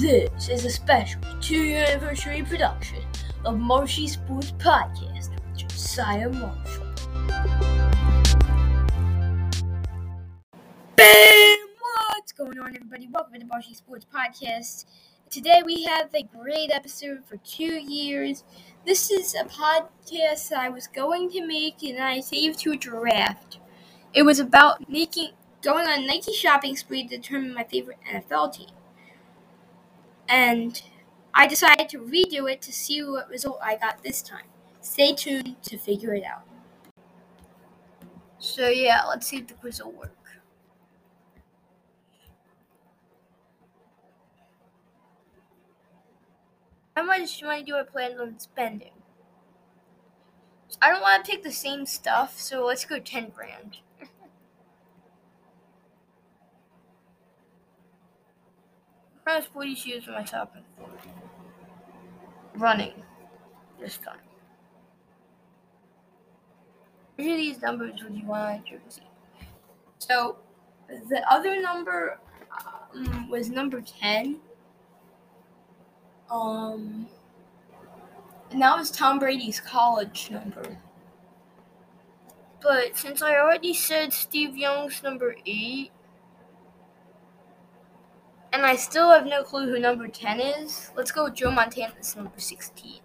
This is a special two year anniversary production of Marshy Sports Podcast with Josiah Marshall. Bam! What's going on, everybody? Welcome to the Marshy Sports Podcast. Today we have a great episode for two years. This is a podcast I was going to make and I saved to a draft. It was about making going on a Nike shopping spree to determine my favorite NFL team. And I decided to redo it to see what result I got this time. Stay tuned to figure it out. So yeah, let's see if the quiz will work. How much money do I plan on spending? I don't want to pick the same stuff, so let's go 10 grand. What kind of shoes am I shopping for? Running. This time. Which of these numbers would you want to jersey? So, the other number um, was number 10. Um, and that was Tom Brady's college number. But since I already said Steve Young's number 8, and I still have no clue who number 10 is. Let's go with Joe Montana's number 16.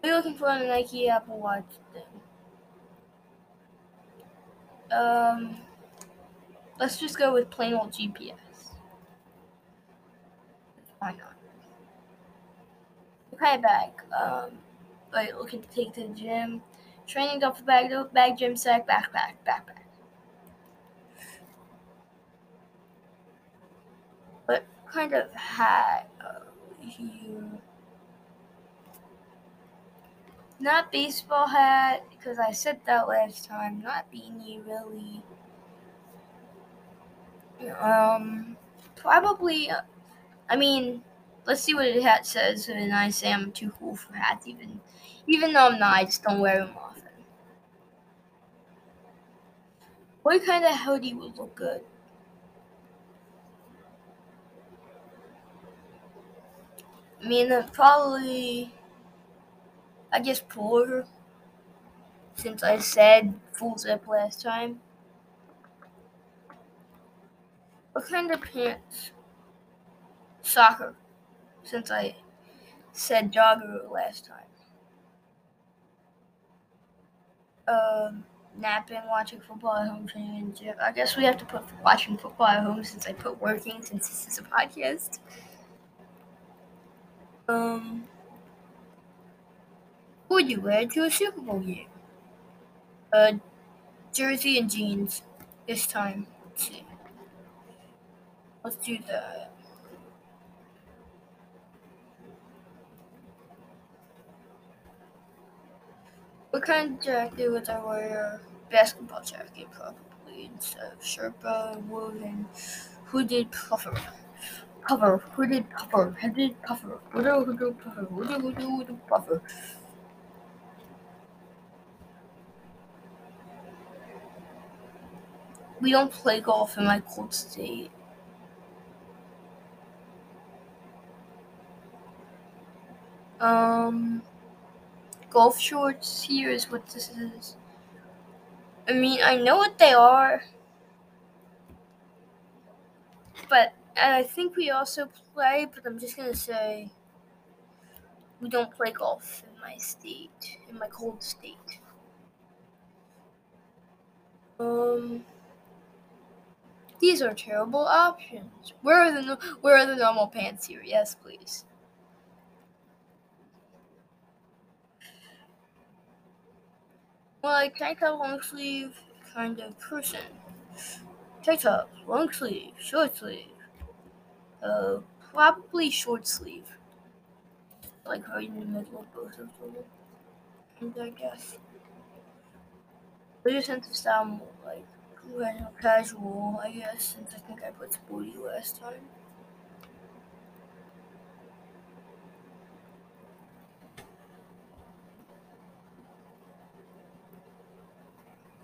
What Are you looking for a Nike Apple Watch thing? Um, let's just go with plain old GPS. Why not? Of bag? Um, like looking to take to the gym. Training duffel bag, bag, gym sack, backpack, backpack. Kind of hat here. Not baseball hat, because I said that last time. Not beanie, really. Um, probably. I mean, let's see what the hat says, and I say I'm too cool for hats, even, even though I'm not. I just don't wear them often. What kind of hoodie would look good? I mean, uh, probably, I guess Porter, since I said full zip last time. What kind of pants? Soccer, since I said jogger last time. Um, napping, watching football at home, training in gym. I guess we have to put watching football at home since I put working since this is a podcast. Um, would you wear to a Super Bowl game? Uh, jersey and jeans this time. Let's see. Let's do that. What kind of jacket would I wear? Basketball jacket, probably, instead of Sherpa, and woven, hooded puffer cover, hooded puffer, headed puffer, hooded hooded puffer, hooded hooded hooded puffer. We don't play golf in my cold state. Um, golf shorts here is what this is. I mean, I know what they are, but I think we also play, but I'm just gonna say we don't play golf in my state, in my cold state. Um, these are terrible options. Where are the where are the normal pants here? Yes, please. Well, like tank top, long sleeve kind of person. Tank top, long sleeve, short sleeve. Uh, probably short sleeve. Like right in the middle of both of them. I guess. But your sense of style more like casual, I guess, since I think I put sporty last time.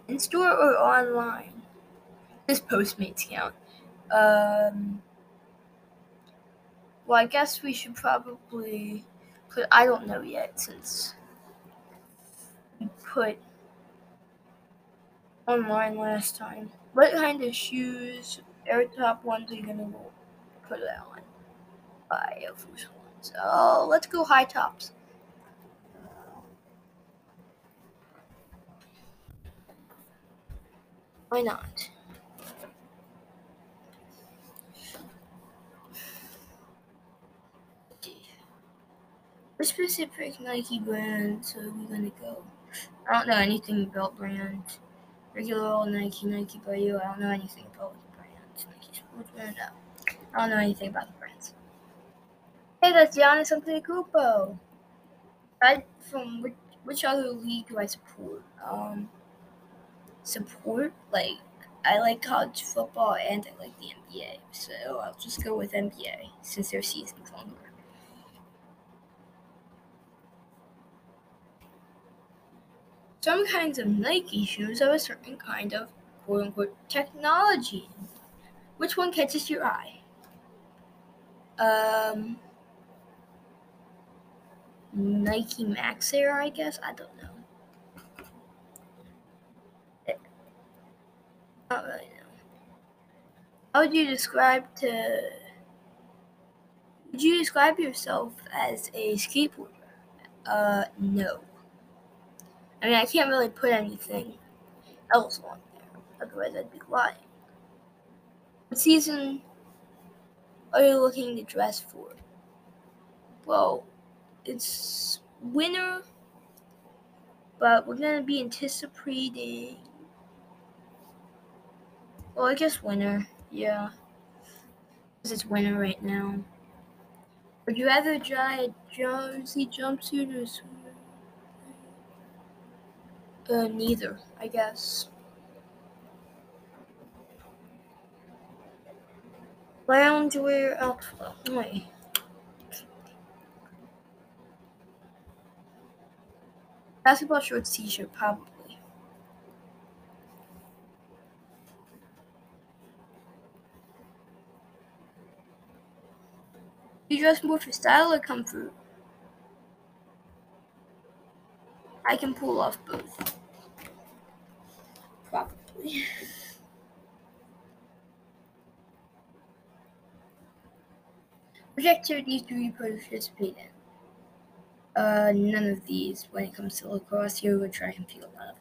In store or online? This Postmates count. Um, well, I guess we should probably put. I don't know yet since we put online last time. What kind of shoes, air top ones, are you gonna put it on? Buy Air Force ones. Oh, let's go high tops. Why not? Specific Nike brands are we're gonna go? I don't know anything about brands. Regular old Nike, Nike by you. I don't know anything about the brands. Nike Sports Brand. I don't know anything about the brands. Hey, that's Giannis Antetokounmpo. I from which, which other league do I support? Um, support like I like college football and I like the NBA, so I'll just go with NBA since their season's longer. Some kinds of Nike shoes have a certain kind of quote unquote technology. Which one catches your eye? Um, Nike Max Air, I guess. I don't know. I don't really know. How would you describe to? Would you describe yourself as a skateboarder? Uh, no. I mean, I can't really put anything else on there, otherwise I'd be lying. What season are you looking to dress for? Well, it's winter, but we're gonna be anticipating. Well, I guess winter, yeah, because it's winter right now. Would you rather try a jersey jumpsuit or uh, neither, I guess. Loungewear outfit. Wait. Basketball shorts t-shirt, probably. You dress more for style or comfort? I can pull off both. Probably. Which activities do you participate in? Uh, none of these. When it comes to lacrosse, yoga, track and field, none of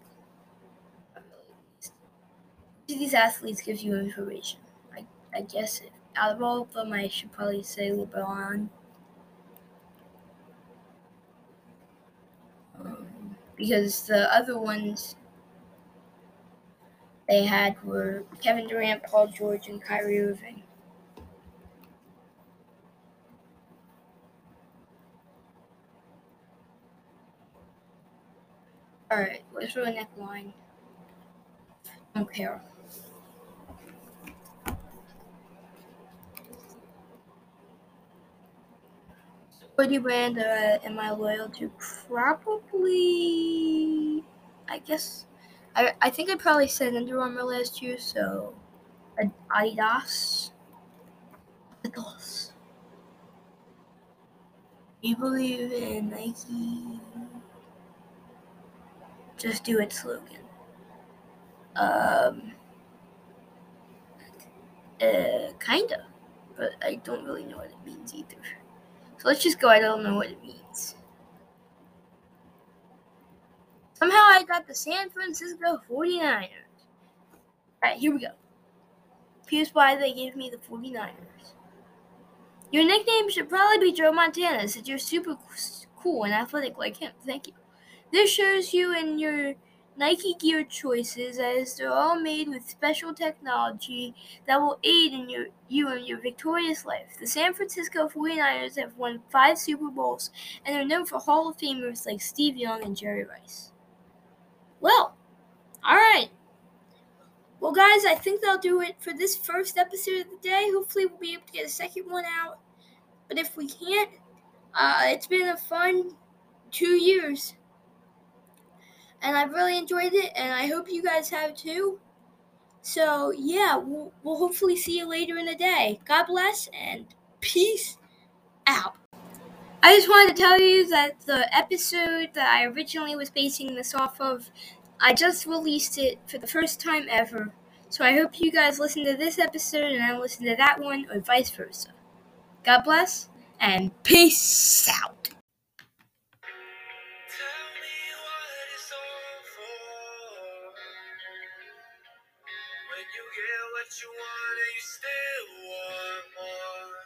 of these athletes gives you information. I, I guess it, out of all of them, I should probably say LeBron. Because the other ones they had were Kevin Durant, Paul George, and Kyrie Irving. Alright, where's the neckline? Don't care. What brand uh, am I loyal to? Probably, I guess. I I think I probably said Under Armour last year, so Adidas. Adidas. You believe in Nike? Just do its slogan. Um. Uh, kinda, but I don't really know what it means either. So let's just go. I don't know what it means. Somehow I got the San Francisco 49ers. Alright, here we go. Here's why they gave me the 49ers. Your nickname should probably be Joe Montana since you're super cool and athletic like him. Thank you. This shows you in your Nike gear choices as they're all made with special technology that will aid in your you in your victorious life. The San Francisco 49ers have won 5 Super Bowls and are known for Hall of Famers like Steve Young and Jerry Rice. Well, all right. Well, guys, I think that'll do it for this first episode of the day. Hopefully, we'll be able to get a second one out. But if we can't, uh, it's been a fun two years and I've really enjoyed it, and I hope you guys have too. So, yeah, we'll, we'll hopefully see you later in the day. God bless and peace out. I just wanted to tell you that the episode that I originally was basing this off of, I just released it for the first time ever. So I hope you guys listen to this episode and I listen to that one, or vice versa. God bless and peace out. You want and you still want more.